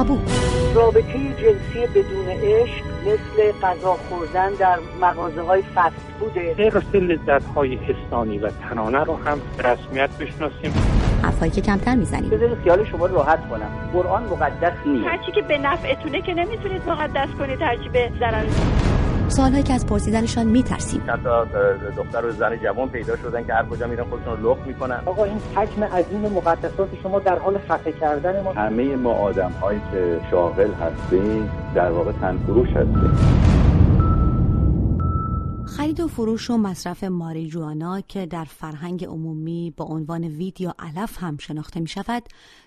تابو رابطه جنسی بدون عشق مثل غذا خوردن در مغازه های فست بوده. غیر لذت های حسانی و تنانه رو هم رسمیت بشناسیم. حرفایی که کمتر می‌زنیم بذارید خیال شما راحت کنم. قرآن مقدس نیست. هرچی که به نفعتونه که نمی‌تونید مقدس کنید هرچی به ضرر. سوالهایی که از پرسیدنشان میترسیم. چند تا دختر و زن جوان پیدا شدن که هر کجا میرن خودشون رو لخت می‌کنن. آقا این حجم عظیم مقدسات شما در حال خفه کردن ما همه ما آدم هایی که شاغل هستیم در واقع تنفروش هستیم. خرید و فروش و مصرف ماریجوانا که در فرهنگ عمومی با عنوان وید یا علف هم شناخته می شود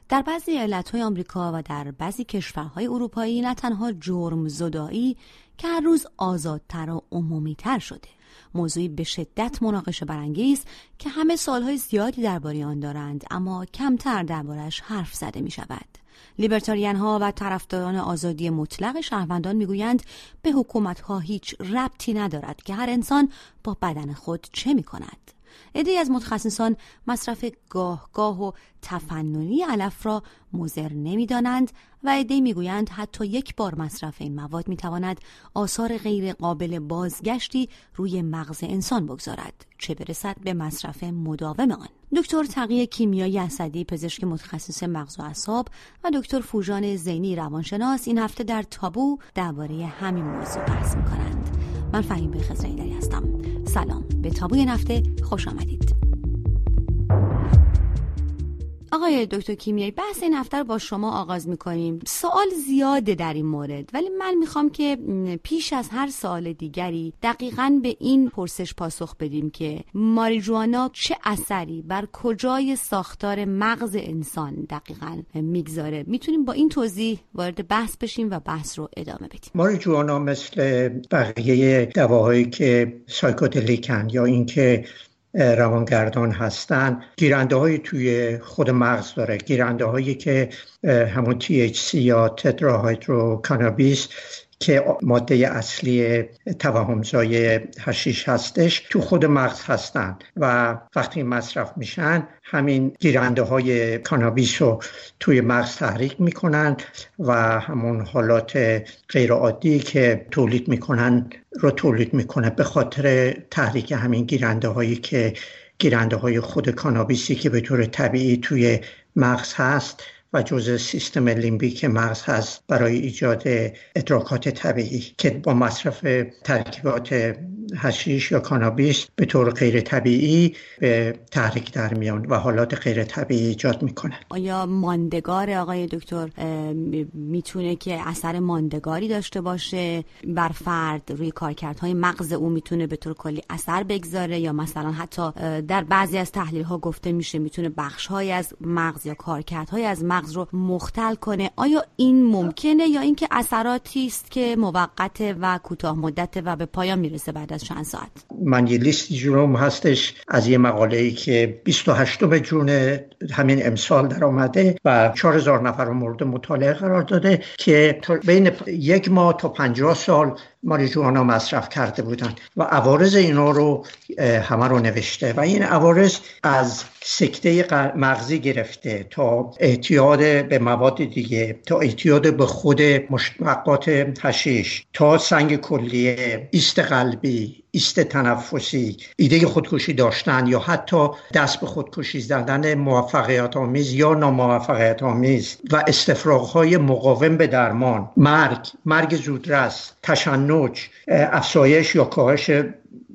در بعضی ایالتهای آمریکا و در بعضی کشورهای اروپایی نه تنها جرم زدایی که هر روز آزادتر و عمومیتر شده موضوعی به شدت مناقشه برانگیز که همه سالهای زیادی درباره آن دارند اما کمتر دربارش حرف زده می شود لیبرتاریان ها و طرفداران آزادی مطلق شهروندان می‌گویند به حکومت ها هیچ ربطی ندارد که هر انسان با بدن خود چه می کند. عدهای از متخصصان مصرف گاه گاه و تفننی علف را مضر نمی‌دانند و عدهای می‌گویند حتی یک بار مصرف این مواد می‌تواند آثار غیر قابل بازگشتی روی مغز انسان بگذارد چه برسد به مصرف مداوم آن. دکتر تقی کیمیایی اسدی پزشک متخصص مغز و اعصاب و دکتر فوژان زینی روانشناس این هفته در تابو درباره همین موضوع بحث می‌کنند. من فهیم خزرعیدری هستم. سلام. به تابوی نفته خوش آمدید. آقای دکتر کیمیایی بحث این هفته رو با شما آغاز می‌کنیم. سوال زیاده در این مورد ولی من می‌خوام که پیش از هر سوال دیگری دقیقا به این پرسش پاسخ بدیم که ماریجوانا چه اثری بر کجای ساختار مغز انسان دقیقا می‌گذاره؟ می‌تونیم با این توضیح وارد بحث بشیم و بحث رو ادامه بدیم. ماریجوانا مثل بقیه دواهایی که سایکودلیکن یا اینکه روانگردان هستن. گیرنده های توی خود مغز داره. گیرنده هایی که همون THC یا تتراهایدرو کانابیس که ماده اصلی توهمزای هشیش هستش تو خود مغز هستن و وقتی مصرف میشن همین گیرنده های کانابیس رو توی مغز تحریک می‌کنن و همون حالات غیرعادی که تولید می‌کنن رو تولید می‌کنه به خاطر تحریک همین گیرنده هایی که گیرنده های خود کانابیسی که به طور طبیعی توی مغز هست. و جزء سیستم لیمبیک مغز هست برای ایجاد ادراکات طبیعی که با مصرف ترکیبات هشیش یا کانابیس به طور غیر طبیعی به تحریک در میان و حالات غیر طبیعی ایجاد می‌کنه آیا ماندگار آقای دکتر می‌تونه که اثر ماندگاری داشته باشه بر فرد؟ روی کارکردهای مغز او می‌تونه به طور کلی اثر بگذاره یا مثلا حتی در بعضی از تحلیل ها گفته میشه می‌تونه بخش های از مغز یا کارکردهای از مغز رو مختل کنه. آیا این ممکنه یا اینکه اثراتی است که موقت و کوتاه مدت و به پایان می‌رسه بعد از چند ساعت؟ من یه لیست جروم هستش از یه مقاله ای که 28 جون همین امسال در آمده و 4000 نفر رو مورد مطالعه قرار داده که بین یک ماه تا 50 سال ماریجوانا مصرف کرده بودند و عوارض اینا رو همه رو نوشته و این عوارض از سکته مغزی گرفته تا اعتیاد به مواد دیگه تا اعتیاد به خود مشتقات هشیش تا سنگ کلیه ایست قلبی ایست تنفسی ایده خودکشی داشتن یا حتی دست به خودکشی زدن موفقیت آمیز یا ناموفقیت آمیز و استفراغ های مقاوم به درمان مرگ مرگ زودرس تشنج افسایش یا کاهش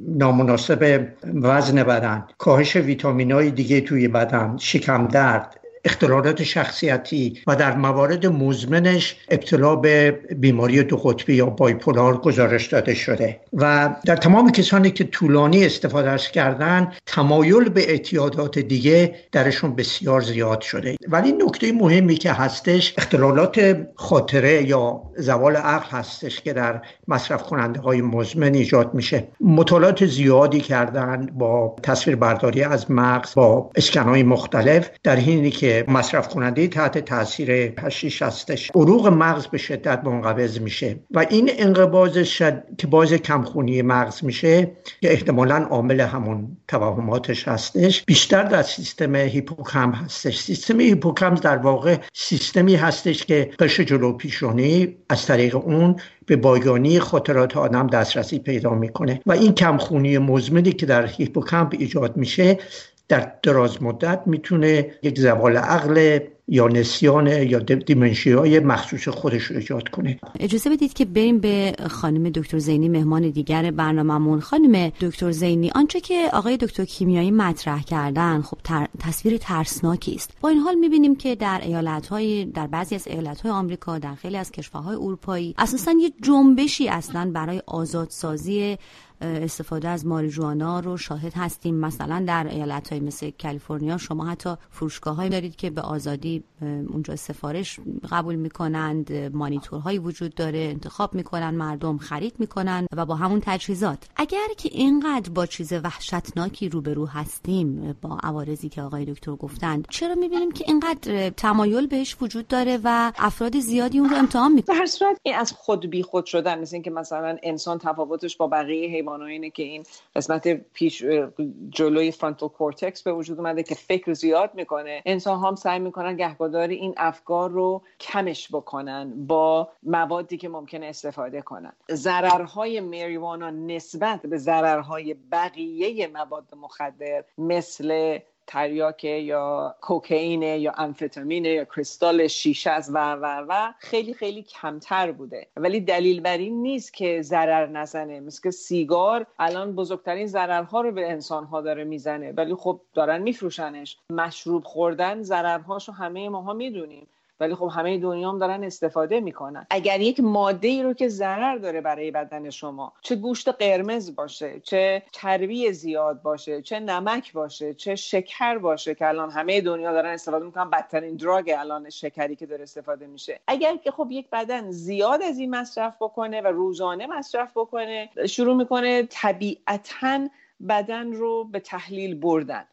نامناسب وزن بدن کاهش ویتامین های دیگه توی بدن شکم درد اختلالات شخصیتی و در موارد مزمنش ابتلا به بیماری دو قطبی یا بایپولار گزارش داده شده. و در تمام کسانی که طولانی استفاده کردن تمایل به اعتیادات دیگه درشون بسیار زیاد شده. ولی نکته مهمی که هستش اختلالات خاطره یا زوال عقل هستش که در مصرف کننده های مزمن ایجاد میشه. مطالعات زیادی کردن با تصویر برداری از مغز با اسکن های مختلف در حینی که که مصرف کننده تحت تاثیر هشیش هستش عروق مغز به شدت منقبض میشه و این انقباض شد... که باز کمخونی مغز میشه که احتمالا عامل همون توهماتش هستش. بیشتر در سیستم هیپوکمپ هستش. سیستم هیپوکمپ در واقع سیستمی هستش که قش جلو پیشونی از طریق اون به بایگانی خاطرات آدم دسترسی پیدا می‌کنه و این کمخونی مزمنی که در هیپوکامپ ایجاد میشه در دراز مدت می‌تونه یک زوال عقل یا نسیان یا دیمنشی های مخصوص خودش رو ایجاد کنه. اجازه بدید که بریم به خانم دکتر زینی مهمان دیگر برنامهمون. خانم دکتر زینی آنچه که آقای دکتر کیمیایی مطرح کردن خب تصویر ترسناکی است. با این حال می‌بینیم که در ایالت در بعضی از ایالت های آمریکا در خیلی از کشورهای اروپایی اساسا یه جنبشی اصلا برای آزادسازی استفاده از ماریجوانا رو شاهد هستیم. مثلا در ایالت های مثل کالیفرنیا شما حتی فروشگاه دارید که به آزادی اونجا سفارش قبول می‌کنند مانیتورهایی وجود داره انتخاب می‌کنن مردم خرید می‌کنن و با همون تجهیزات. اگر که اینقدر با چیز وحشتناکی روبرو هستیم با عوارضی که آقای دکتر گفتند چرا می‌بینیم که اینقدر تمایل بهش وجود داره و افراد زیادی اون رو امتحان می‌کنن صورت این از خود بی خود شدن مثل اینکه مثلا انسان تفاوتش با بقیه حیوانات اینه که این قسمت پیش جلوی frontal cortex به وجود اومده که فکر زیاد می‌کنه. انسان هم سعی می‌کنن گهگداری این افکار رو کمش بکنن با موادی که ممکنه استفاده کنن. ضررهای ماریجوانا نسبت به ضررهای بقیه مواد مخدر مثل تریاکه یا کوکئین یا امفتامینه یا کریستال شیشه است و و و خیلی خیلی کمتر بوده. ولی دلیل بر این نیست که ضرر نزنه. مثل که سیگار الان بزرگترین ضررها رو به انسانها داره می‌زنه. ولی خب دارن میفروشنش. مشروب خوردن ضررهاشو همه ماها می‌دونیم. ولی خب همه دنیا هم دارن استفاده می‌کنن. اگر یک ماده ای رو که ضرر داره برای بدن شما چه گوشت قرمز باشه چه چربی زیاد باشه چه نمک باشه چه شکر باشه که الان همه دنیا دارن استفاده می‌کنن بدترین دراگ الان شکری که داره استفاده میشه. اگر که خب یک بدن زیاد از این مصرف بکنه و روزانه مصرف بکنه شروع می‌کنه طبیعتا بدن رو به تحلیل بردن.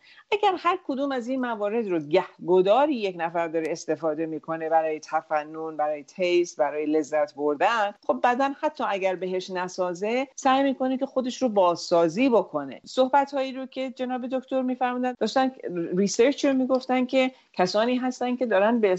اگر هر کدوم از این موارد رو گهگداری یک نفر داره استفاده می‌کنه برای تفنن برای taste برای لذت بردن خب بدن حتی اگر بهش نسازه سعی می‌کنه که خودش رو بازسازی بکنه. صحبت هایی رو که جناب دکتر میفرمودن داشتن researcher می‌گفتن که کسانی هستن که دارن به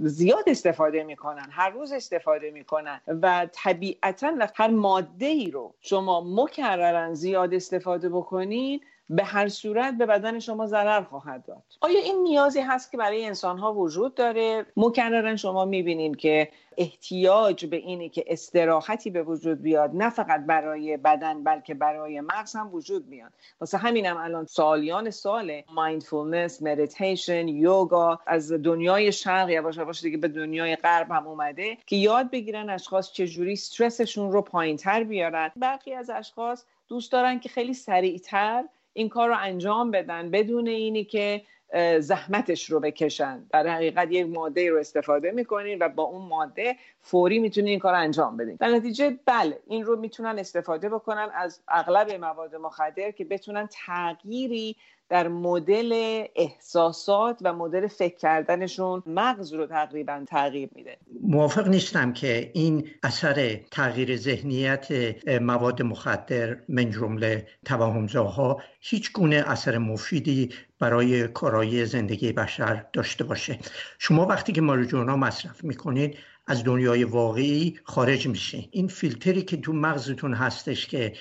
زیاد استفاده می‌کنن هر روز استفاده می‌کنن و طبیعتا هر ماده ای رو شما مکررن زیاد استفاده بکنین به هر صورت به بدن شما ضرر خواهد داد. آیا این نیازی هست که برای انسان ها وجود داره؟ مکرراً شما می‌بینیم که احتیاج به اینه که استراحتی به وجود بیاد نه فقط برای بدن بلکه برای مغز هم وجود میاد. واسه همینم هم الان سالیان سال mindfulness meditation یوگا از دنیای شرق یواش یواش دیگه به دنیای غرب هم اومده که یاد بگیرن اشخاص چجوری استرسشون رو پایینتر بیارن. برخی از اشخاص دوست دارن که خیلی سریعتر این کار رو انجام بدن بدون اینی که زحمتش رو بکشن. در حقیقت یک ماده رو استفاده می‌کنین و با اون ماده فوری می‌تونین این کار انجام بدین. در نتیجه بله این رو می‌تونن استفاده بکنن از اغلب مواد مخدر که بتونن تغییری در مدل احساسات و مدل فکر کردنشون مغز رو تقریبا تغییر میده. موافق نیستم که این اثر تغییر ذهنیت مواد مخدر من جمله توهمزاها هیچ گونه اثر مفیدی برای کارایی زندگی بشر داشته باشه. شما وقتی که ماریجوانا مصرف می‌کنید از دنیای واقعی خارج میشه این فیلتری که تو مغزتون هستش که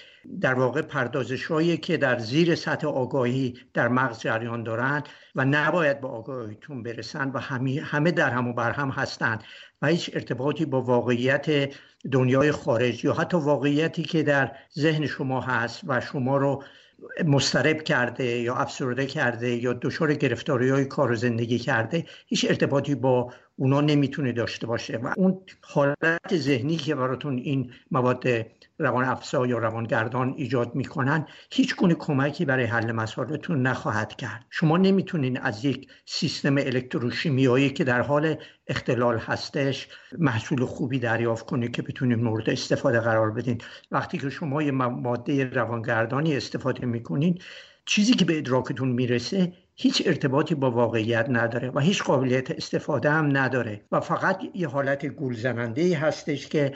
در واقع پردازش هایی که در زیر سطح آگاهی در مغز جریان دارند و نباید به آگاهیتون برسن و همه در هم و بر هم هستند و هیچ ارتباطی با واقعیت دنیای خارج یا حتی واقعیتی که در ذهن شما هست و شما رو مسترب کرده یا افسرده کرده یا دچار گرفتاری های کار و زندگی کرده هیچ ارتباطی با اونا نمی‌تونه داشته باشه. و اون حالت ذهنی که براتون این مواد روان افزا یا روانگردان ایجاد می‌کنن هیچ گونه کمکی برای حل مسائلتون نخواهد کرد. شما نمی‌تونین از یک سیستم الکتروشیمیایی که در حال اختلال هستش محصول خوبی دریافت کنید که بتونید مورد استفاده قرار بدین. وقتی که شما یه ماده روانگردانی استفاده می‌کنین چیزی که به ادراکتون می‌رسه هیچ ارتباطی با واقعیت نداره و هیچ قابلیت استفاده هم نداره و فقط یه حالت گول زننده ای هستش که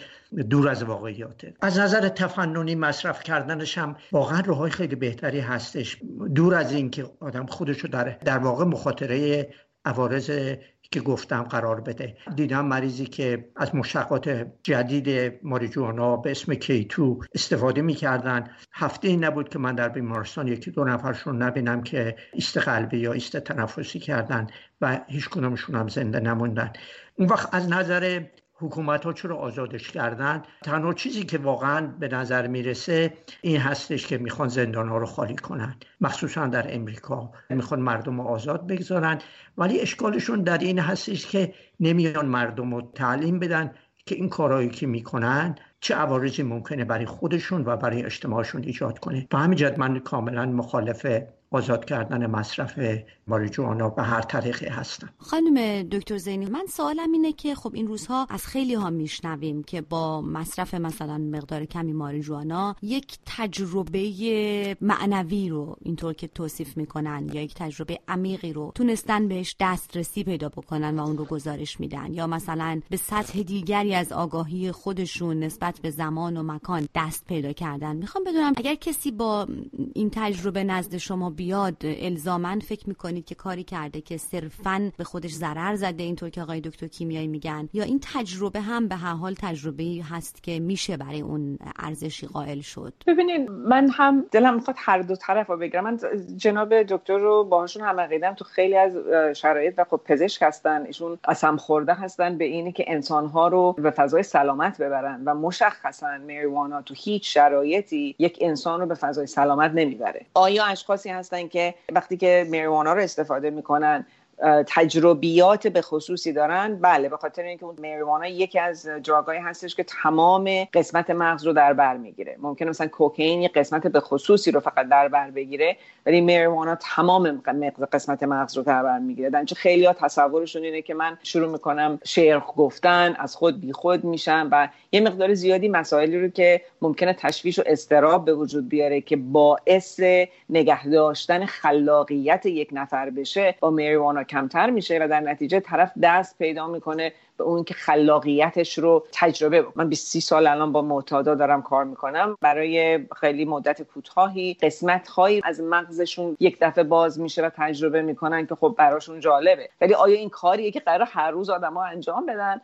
دور از واقعیاته. از نظر تفننی مصرف کردنش هم واقعا روهای خیلی بهتری هستش. دور از اینکه آدم خودشو در در واقع مخاطره عوارض که گفتم قرار بده. دیدم مریضی که از مشتقات جدید ماریجوانا به اسم K2 استفاده می‌کردن. هفته ای نبود که من در بیمارستان یکی دو نفرشون نبینم که ایست قلبی یا ایست تنفسی کردن و هیچ کدومشون هم زنده نموندن. اون وقت از نظر حکومت ها چرا آزادش کردن؟ تنها چیزی که واقعا به نظر می‌رسه این هستش که می‌خوان زندان ها رو خالی کنن. مخصوصا در امریکا. می‌خوان مردم رو آزاد بگذارن. ولی اشکالشون در این هستش که نمیان مردم رو تعلیم بدن که این کارهایی که می‌کنن چه عوارضی ممکنه برای خودشون و برای اجتماعشون ایجاد کنه. به همین جد من کاملا مخالف آزاد کردن مصرف ماریجوانا به هر طریقی هستن. خانم دکتر زینی من سوالم اینه که خب این روزها از خیلی ها میشنویم که با مصرف مثلا مقدار کمی ماریجوانا یک تجربه معنوی رو اینطور که توصیف می‌کنن یا یک تجربه عمیقی رو تونستن بهش دسترسی پیدا بکنن و اون رو گزارش میدن. یا مثلا به سطح دیگری از آگاهی خودشون نسبت به زمان و مکان دست پیدا کردن. می‌خوام بدونم اگر کسی با این تجربه نزد شما بیاد الزامن فکر می‌کنید که کاری کرده که صرفا به خودش ضرر زده اینطور که آقای دکتر کیمیایی میگن؟ یا این تجربه هم به هر حال تجربه هست که میشه برای اون ارزشی قائل شد؟ ببینید من هم دلم می‌خواد هر دو طرف رو بگیرم. من جناب دکتر رو باهاشون هم عقیدم تو خیلی از شرایط و خب پزشک هستن ایشون قسم خورده هستن به اینی که انسانها رو به فضای سلامت ببرن و مشخصا مریوانا تو هیچ شرایطی یک انسان رو به فضای سلامت نمی‌بره. آیا اشخاصی هست هستن که وقتی که مریوانا رو استفاده می‌کنن تجربیات به خصوصی دارن. بله به خاطر اینکه اون مریوانا یکی از دراگایی هستش که تمام قسمت مغز رو در بر می‌گیره. ممکنه مثلا کوکائین یه قسمت به خصوصی رو فقط در بر بگیره ولی مریوانا تمام قسمت مغز رو در بر می‌گیره. در خیلی ها تصورشون اینه که من شروع می‌کنم شعر گفتن از خود بی خود میشم و یه مقدار زیادی مسائلی رو که ممکنه تشویش و استراب به وجود بیاره که باعث نگه داشتن خلاقیت یک نفر بشه با مریوانا. کمتر میشه و در نتیجه طرف دست پیدا می‌کنه به اون که خلاقیتش رو تجربه من 20 سال الان با معتادا دارم کار می‌کنم. برای خیلی مدت کوتاهی قسمت هایی از مغزشون یک دفعه باز میشه و تجربه می‌کنن که خب براشون جالبه. ولی آیا این کاریه که قرار هر روز آدما انجام بدن؟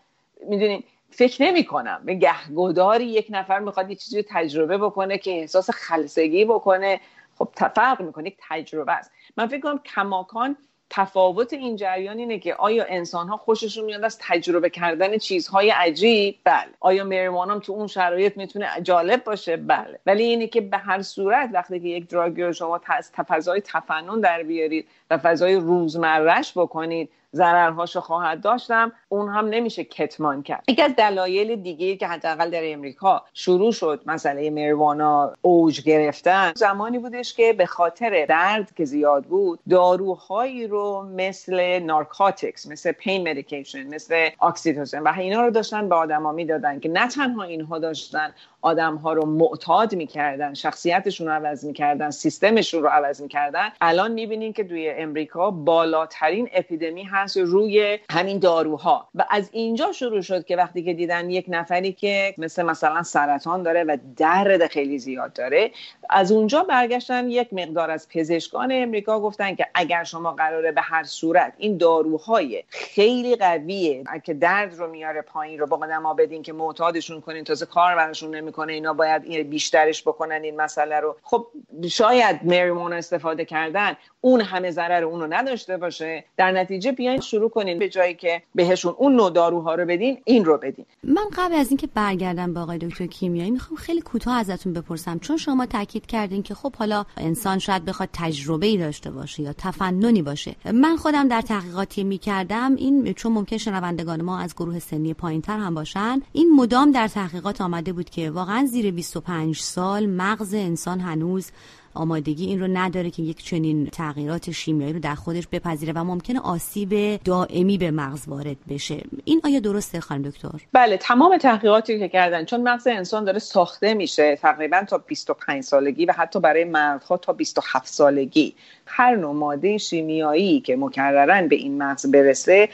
می‌دونین فکر نمی کنم به گهگداری یک نفر می‌خواد یه چیزی تجربه بکنه که احساس خلصگی بکنه. خب فرق می‌کنه. یک تجربه است. من فکر کنم کماکان تفاوت این جریان اینه که آیا انسان ها خوششون میاد از تجربه کردن چیزهای عجیب؟ بله. آیا ماریوانا تو اون شرایط می‌تونه جالب باشه؟ بله. ولی اینه که به هر صورت وقتی که یک drug ی رو شما فضای تفنن در بیارید و فضای روزمرش بکنید ضررهاشو خواهد داشت و اون هم نمیشه کتمان کرد. یکی از دلایل دیگه که حداقل در امریکا شروع شد مسئله ماریوانا اوج گرفتن زمانی بودش که به خاطر درد که زیاد بود داروهایی رو مثل narcotics مثل pain medication مثل OxyContin و اینا رو داشتن به آدما می‌دادن که نه تنها اینها داشتن آدم ها رو معتاد می‌کردن شخصیتشون رو عوض می‌کردن سیستمشون رو عوض می‌کردن. الان می‌بینین که توی امریکا بالاترین اپیدمی هست روی همین داروها. و از اینجا شروع شد که وقتی که دیدن یک نفری که مثل مثلا سرطان داره و درد خیلی زیاد داره از اونجا برگشتن یک مقدار از پزشکان امریکا گفتن که اگر شما قراره به هر صورت این داروهای خیلی قویه که درد رو میاره پایین رو با ها بدین که معتادشون کنین تازه کار براشون نمی‌کنه اینا باید بیشترش بکنن این مسئله رو. خب شاید مریمون استفاده کردن. اون همه ضرر اون رو نداشته باشه. در نتیجه بیاین شروع کنین به جایی که بهشون اون نوع داروها رو بدین این رو بدین. من قبل از اینکه برگردم با آقای دکتر کیمیایی می‌خوام خیلی کوتاه ازتون بپرسم. چون شما تاکید کردین که خب حالا انسان شاید بخواد تجربه ای داشته باشه یا تفننی باشه. من خودم در تحقیقاتی می‌کردم این چون ممکن شنوندگان ما از گروه سنی پایینتر هم باشن این مدام در تحقیقات آمده بود که واقعا زیر 25 سال مغز انسان هنوز آمادگی این رو نداره که یک چنین تغییرات شیمیایی رو در خودش بپذیره و ممکنه آسیب دائمی به مغز وارد بشه. این آیا درسته خانم دکتر؟ بله تمام تحقیقاتی که کردن چون مغز انسان داره ساخته میشه تقریبا تا 25 سالگی و حتی برای مردها تا 27 سالگی. هر نوع ماده شیمیایی که مکررن به این مغز برسه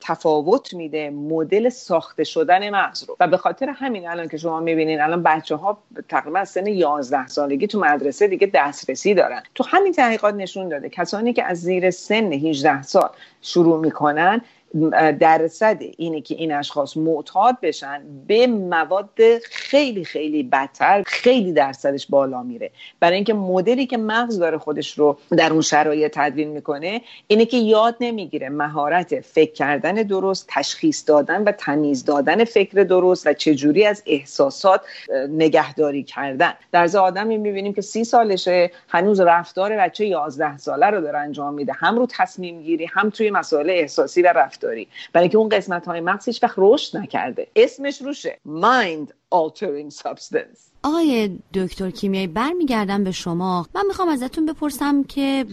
تفاوت میده مدل ساخته شدن مغز رو. و به خاطر همین الان که شما می‌بینین الان بچه ها تقریبا سن 11 سالگی تو مدرسه دیگه دسترسی دارن. تو همین تحقیقات نشون داده. کسانی که از زیر سن 18 سال شروع می‌کنن درصد اینه که این اشخاص معتاد بشن به مواد خیلی خیلی بدتر خیلی درصدش بالا میره. برای اینکه مدلی که مغز داره خودش رو در اون شرایط تدوین می‌کنه اینه که یاد نمی‌گیره مهارت فکر کردن درست تشخیص دادن و تمیز دادن فکر درست و چجوری از احساسات نگهداری کردن. در آدمی می‌بینیم که سی سالشه هنوز رفتار بچه 11 ساله رو داره انجام میده. هم رو تصمیم گیری هم توی مسائل احساسی و رفتاری برای اینکه اون قسمت های مغز هیچ وقت رشد نکرده. اسمش روشه. Mind altering substance. آقای دکتر کیمیایی برمیگردم به شما. من می‌خوام ازتون بپرسم که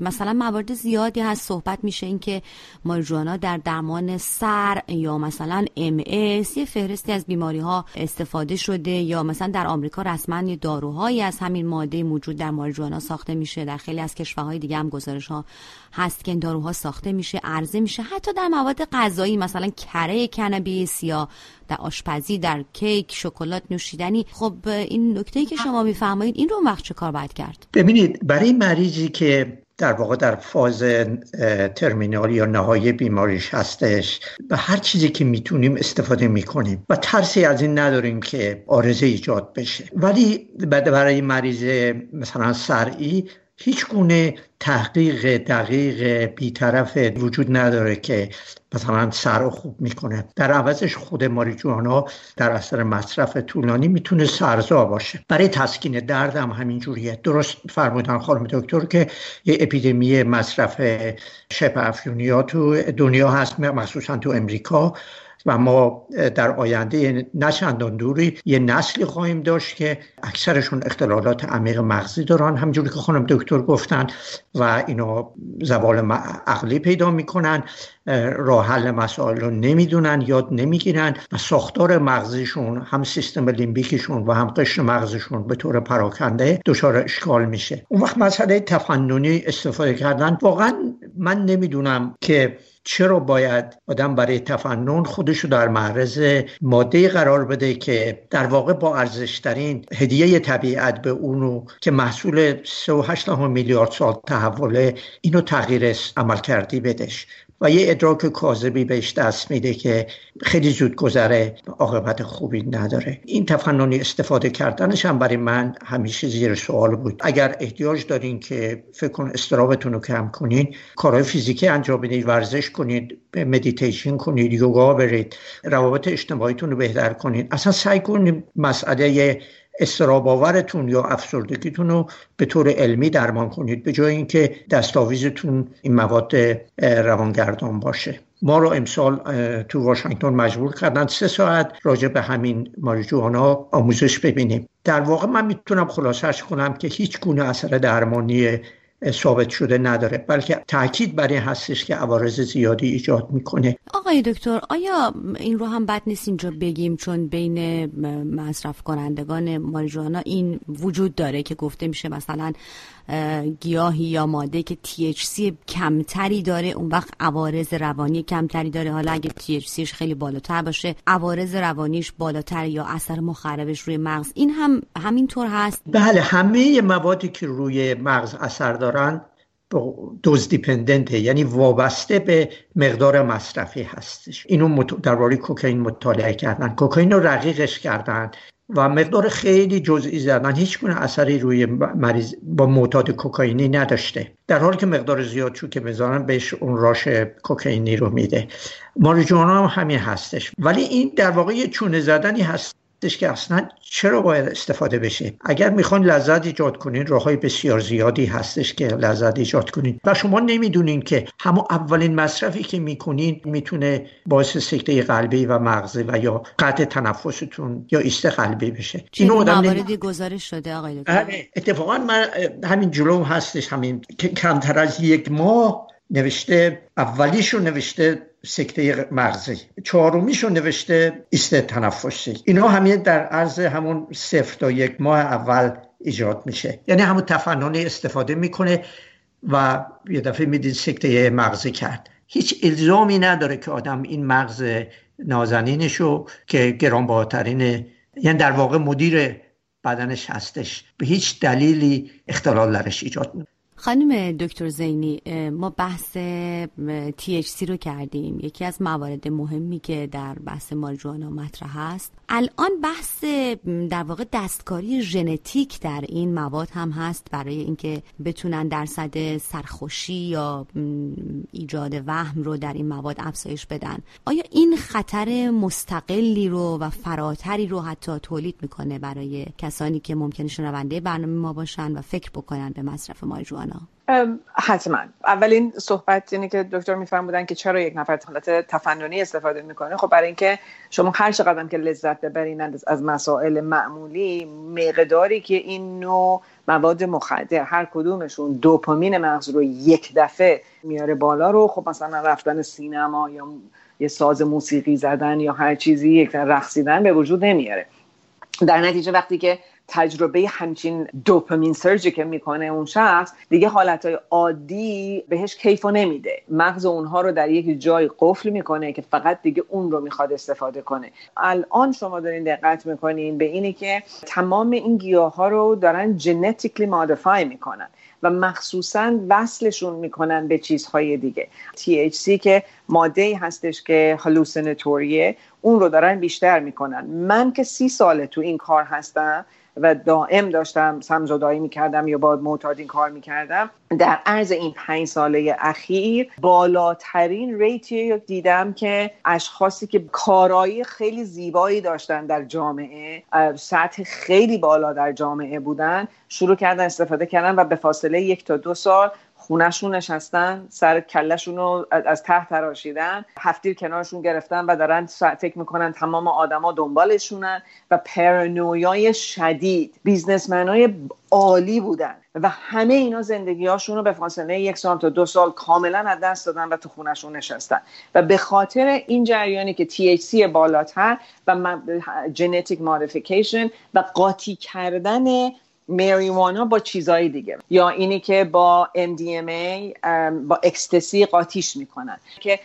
مثلا موارد زیادی هست صحبت میشه این که ماریجوانا در درمان سر یا مثلا ام یه فهرستی از بیماری ها استفاده شده یا مثلا در آمریکا رسما یه داروهایی از همین ماده موجود در ماریجوانا ساخته میشه. در خیلی از کشورهای دیگه هم گزارش ها هست که این داروها ساخته میشه عرضه میشه. حتی در مواد غذایی مثلا کره کنابیس یا در آشپزی در کیک شکلات نوشیدنی خب این نکته که شما میفرمایید این رو وقت چه کار باید کرد؟ ببینید برای مریضی که در واقع در فاز ترمینال یا نهایی بیماریش هستش به هر چیزی که می‌تونیم استفاده می‌کنیم و ترسی از این نداریم که آرزه ایجاد بشه. ولی برای مریض مثلا سرعی هیچ گونه تحقیق دقیق بیطرف وجود نداره که مثلا سر خوب می‌کنه. در عوضش خود ماریجوانا در اثر مصرف طولانی می‌تونه سرزا باشه. برای تسکین درد هم همین جوریه. درست فرمودن خانم دکتر که یه اپیدمی مصرف شبه افیونیا تو دنیا هست مخصوصا تو امریکا. و ما در آینده نچندان دوری یه نسلی خواهیم داشت که اکثرشون اختلالات عمیق مغزی دارن همجوری که خانم دکتر گفتن و اینا زوال عقلی پیدا می‌کنن راه حل مسائل رو نمی‌دونن یاد نمی‌گیرن و ساختار مغزیشون هم سیستم لیمبیکشون و هم قشر مغزشون به طور پراکنده دچار اشکال میشه. اون وقت مسئله تفننی استفاده کردن. واقعا من نمی‌دونم که چرا باید آدم برای تفنن خودشو در معرض ماده قرار بده که در واقع با ارزشترین هدیه طبیعت به اونو که محصول 3.8 میلیارد سال تحوله اینو تغییر عملکردی بدش و یه ادراک کاذبی بهش دست میده که خیلی زود گذره عاقبت خوبی نداره. این تفننی استفاده کردنش هم برای من همیشه زیر سوال بود. اگر احتیاج دارین که فکر کن اضطرابتون رو کم کنین کارهای فیزیکی انجام بدید ورزش کنید مدیتیشن کنید یوگا برید روابط اجتماعیتون رو بهتر کنید اصلا سعی کنید مسئله اضطراب آورتون یا افسردگیتون رو به طور علمی درمان کنید به جای اینکه دستاویزتون این مواد روانگردان باشه. ما رو امسال تو واشنگتن مجبور کردن سه ساعت راجع به همین ماریجوانا آموزش ببینیم. در واقع من می‌تونم خلاصش کنم که هیچ گونه اثر درمانی ثابت شده نداره بلکه تاکید بر این هستش که عوارض زیادی ایجاد می‌کنه. آقای دکتر آیا این رو هم بد نیست اینجا بگیم چون بین مصرف کنندگان ماریجوانا این وجود داره که گفته میشه مثلا گیاهی یا ماده که THC کمتری داره اون وقت عوارض روانی کمتری داره. حالا اگه THCش خیلی بالاتر باشه عوارض روانیش بالاتر یا اثر مخربش روی مغز این هم همینطور هست؟ بله همه موادی که روی مغز اثر دارن دوز دیپندنته یعنی وابسته به مقدار مصرفی هستش. اینو درباره کوکائین مطالعه کردن. کوکائین رو رقیقش کردن و مقدار خیلی جزئی زدن. هیچ گونه اثری روی مریض با معتاد کوکائینی نداشته. در حالی که مقدار زیاد چون که بذارن بهش اون راش کوکائینی رو میده. ماریجوانا هم همین هستش. ولی این در واقع یه چونه زدنی هست. که اصلا چرا باید استفاده بشه؟ اگر می‌خوان لذت ایجاد کنین راههای بسیار زیادی هستش که لذت ایجاد کنین. و شما نمی‌دونین که همون اولین مصرفی که می‌کنین می‌تونه باعث سکته قلبی و مغزی و یا قطع تنفستون یا ایست قلبی بشه. این مواردی گزارش شده آقای دکتر؟ اتفاقا من همین جلو هستش همین که کمتر از یک ماه نوشته اولیشو نوشته سکته مغزی چهارمیشو نوشته ایست تنفسی. اینا همین در عرض همون صفر تا یک ماه اول ایجاد میشه. یعنی همون تفننی استفاده می‌کنه و یه دفعه می‌دید سکته مغزی کرد. هیچ الزامی نداره که آدم این مغز نازنینشو که گرانبهاترین یعنی در واقع مدیر بدنش هستش به هیچ دلیلی اختلال درش ایجاد خانم دکتر زینی ما بحث THC رو کردیم. یکی از موارد مهمی که در بحث مارجوانا مطرح هست الان بحث در واقع دستکاری ژنتیک در این مواد هم هست برای اینکه بتونن درصد سرخوشی یا ایجاد وهم رو در این مواد افزایش بدن. آیا این خطر مستقلی رو و فراتری رو حتی تولید می‌کنه برای کسانی که ممکنه شنونده برنامه ما باشن و فکر بکنن به مصرف ماریجوانا؟ حتما. اولین صحبت اینه که دکتر میفرمودن که چرا یک نفر حالت تفننی استفاده می‌کنه. خب برای اینکه شما هر چقدر که لذت ببرین از مسائل معمولی مقداری که این نوع مواد مخدر هر کدومشون دوپامین مغز رو یک دفعه میاره بالا رو خب مثلا رفتن سینما یا یه ساز موسیقی زدن یا هر چیزی یک رقصیدن به وجود نمیاره. در نتیجه وقتی که تجربه همچین دوپامین سرجی که می‌کنه اون شخص دیگه حالتهای عادی بهش کیفو نمیده. مغز اونها رو در یک جای قفل می‌کنه که فقط دیگه اون رو می‌خواد استفاده کنه. الان شما دارین دقت می‌کنین به اینی که تمام این گیاه ها رو دارن جنتیکلی مادفای می‌کنن و مخصوصا وصلشون می‌کنن به چیزهای دیگه. THC که ماده هستش که هلوسیناتوریه اون رو دارن بیشتر می‌کنن. من که سی ساله تو این کار هستم و دائم داشتم سمزدایی می‌کردم یا با معتادین کار می‌کردم. در عرض این پنج ساله اخیر بالاترین ریتی دیدم که اشخاصی که کارایی خیلی زیبایی داشتن در جامعه سطح خیلی بالا در جامعه بودن شروع کردن استفاده کردن و به فاصله یک تا دو سال خونهشون نشستن سر کلشون رو از تحت تراشیدن هفتیر کنارشون گرفتن و دارن فکر می‌کنن تمام آدما دنبالشونن و پرانویای شدید های عالی بودن و همه اینا زندگی هاشون رو به فاصله یک سال تا دو سال کاملا از دست دادن و تو خونشون نشستن. و به خاطر این جریانی که THC بالاتر و جنتیک مادیفیکیشن و قاطی کردن مریوانا با چیزهای دیگه. یا اینی که با MDMA با اکستسی قاطیش می‌کنن. که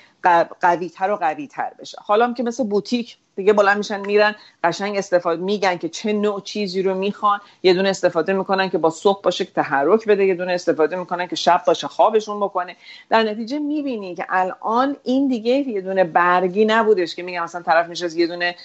قوی تر و قوی تر بشه. حالا که مثل بوتیک دیگه بلند میشن میرن قشنگ استفاده میگن که چه نوع چیزی رو می‌خوان. یه دونه استفاده می‌کنن که با صبح باشه که تحرک بده یه دونه استفاده می‌کنن که شب باشه خوابشون بکنه. در نتیجه می‌بینی که الان این دیگه یه دونه برگی نبودش که میگن مثلا طرف میشه یه دونه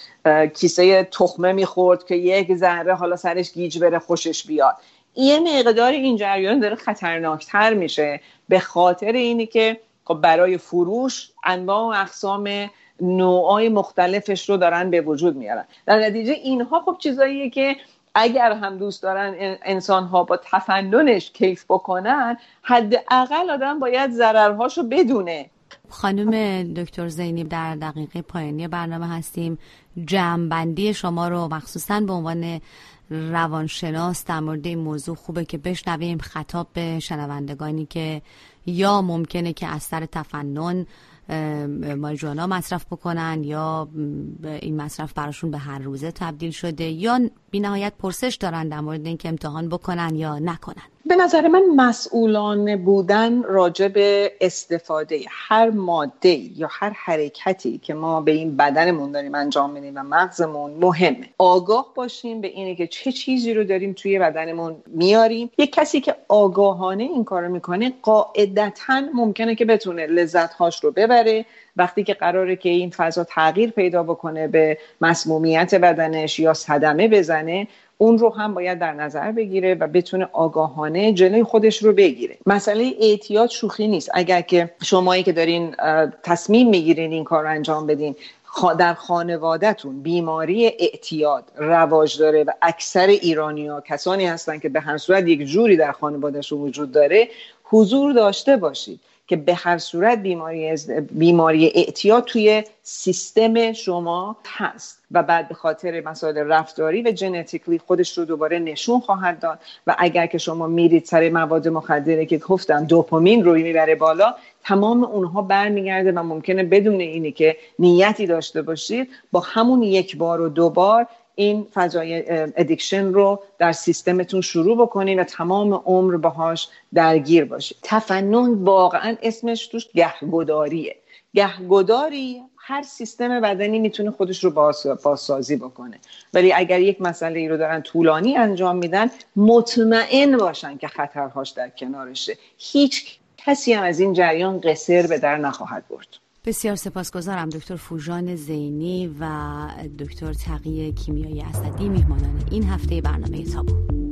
کیسه تخمه می‌خورد که یک ذره حالا سرش گیج بره خوشش بیاد. یه مقدار این جریان داره خطرناکتر میشه. به خاطر اینی که خب برای فروش انواع و اقسام نوعای مختلفش رو دارن به وجود میارن. در نتیجه اینها خب چیزاییه که اگر هم دوست دارن انسان ها با تفننش کیف بکنن حداقل آدم باید ضررهاشو بدونه. خانم دکتر زینی در دقیقه پایانی برنامه هستیم. جمعبندی شما رو مخصوصا به عنوان روانشناس در مورد این موضوع خوبه که بشنویم. خطاب به شنوندگانی که یا ممکنه که از تفنن ماریجوانا مصرف بکنن یا این مصرف براشون به هر روزه تبدیل شده یا بی نهایت پرسش دارن در مورد اینکه امتحان بکنن یا نکنن. به نظر من مسئولانه بودن راجع به استفاده هر ماده یا هر حرکتی که ما به این بدنمون داریم انجام میدیم و مغزمون مهمه. آگاه باشیم به اینه که چه چیزی رو داریم توی بدنمون میاریم. یک کسی که آگاهانه این کار می‌کنه قاعدتا ممکنه که بتونه لذت هاش رو ببره. وقتی که قراره که این فضا تغییر پیدا بکنه به مسمومیت بدنش یا صدمه بزنه اون رو هم باید در نظر بگیره و بتونه آگاهانه جلوی خودش رو بگیره. مسئله اعتیاد شوخی نیست. اگر که شمایی که دارین تصمیم می‌گیرین این کار رو انجام بدین در خانوادهتون بیماری اعتیاد رواج داره و اکثر ایرانی ها کسانی هستن که به هر صورت یک جوری در خانوادهشون وجود داره حضور داشته باشید. که به هر صورت بیماری بیماری اعتیاد توی سیستم شما هست و بعد به خاطر مسائل رفتاری و ژنتیکلی خودش رو دوباره نشون خواهد داد و اگر که شما میرید سر مواد مخدره که گفتم دوپامین روی می‌بره بالا تمام اونها برمیگرده و ممکنه بدون اینی که نیتی داشته باشید با همون یک بار و دو بار این فضای ادیکشن رو در سیستمتون شروع بکنید و تمام عمر باهاش درگیر باشید تفنن واقعا اسمش توش گهگداریه. گهگداری هر سیستم بدنی می‌تونه خودش رو بازسازی بکنه. ولی اگر یک مسئله ای رو دارن طولانی انجام میدن مطمئن باشن که خطرهاش در کنارشه. هیچ کسی هم از این جریان قصر به در نخواهد برد. بسیار سپاسگزارم دکتر فوژان زینی و دکتر تقی کیمیایی اسدی میهمانان این هفته برنامه تابو.